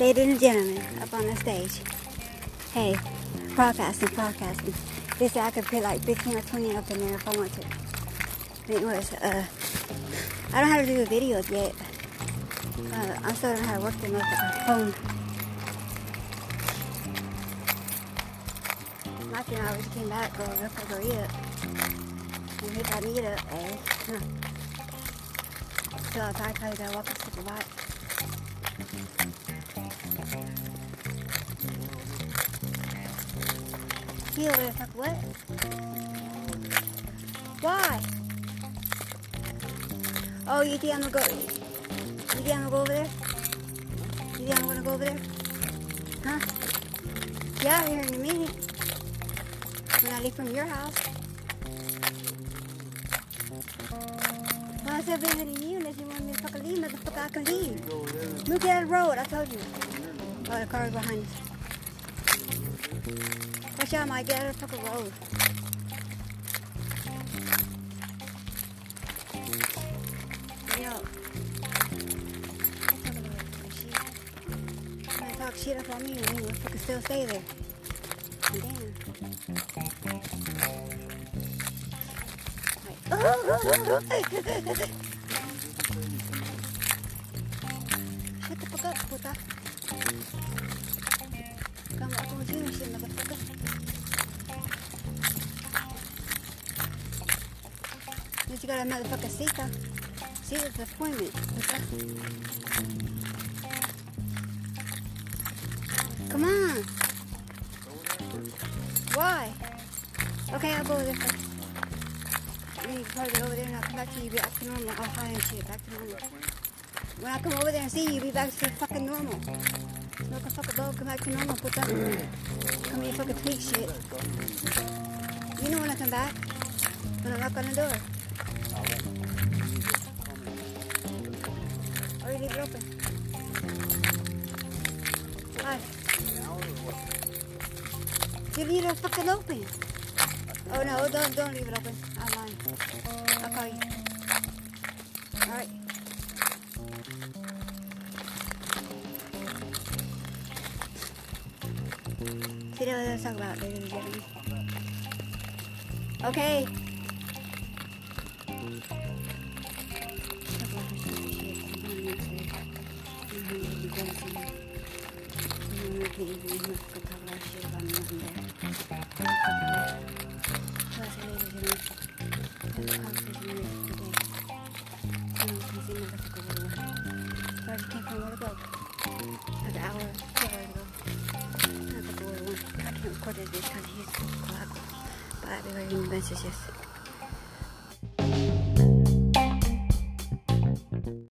ladies and gentlemen, up on the stage. Hey, broadcasting, broadcasting. This I could put like 15 or 20 up in there if I want to. Anyways, uh, I don't know how to do the videos yet. Uh, I'm still learning how to work the phone. And I just came back going up for burrito. And he got me up, eh? So I you that walk us to the bike. He over there, fuck what? Why? Oh, you think I'm gonna go? You think I'm gonna go over there? You think I'm gonna go over there? Huh? Yeah, here in a minute. When I leave from your house. Well, I said visiting you unless you want me to fucking leave, motherfucker, I can leave. Look at the road, I told you. Oh, the car's behind us. Watch out, Mike, get out of the fucking road. Yo. Talk shit up on me and you motherfucker still stay there. Damn. Shut the fuck up, puta. You got a motherfucker Sika. See the appointment. puta. Come on. Why? Okay, I'll go over there first. And you can probably go over there and I'll come back to you, be back to normal. I'll high and shit, back to normal. When I come over there and see you, you'll be back to fucking normal. Come. Come here, fucking tweak shit. You know when I come back. When I knock on the door. Or you leave it open. Why? You leave it fucking open. Oh no, don't don't leave it open. I'm lying. I'll call you. Alright. What let's talk about ladies and gentlemen. Okay. An hour, Can't it he's black. But I'll be writing messages.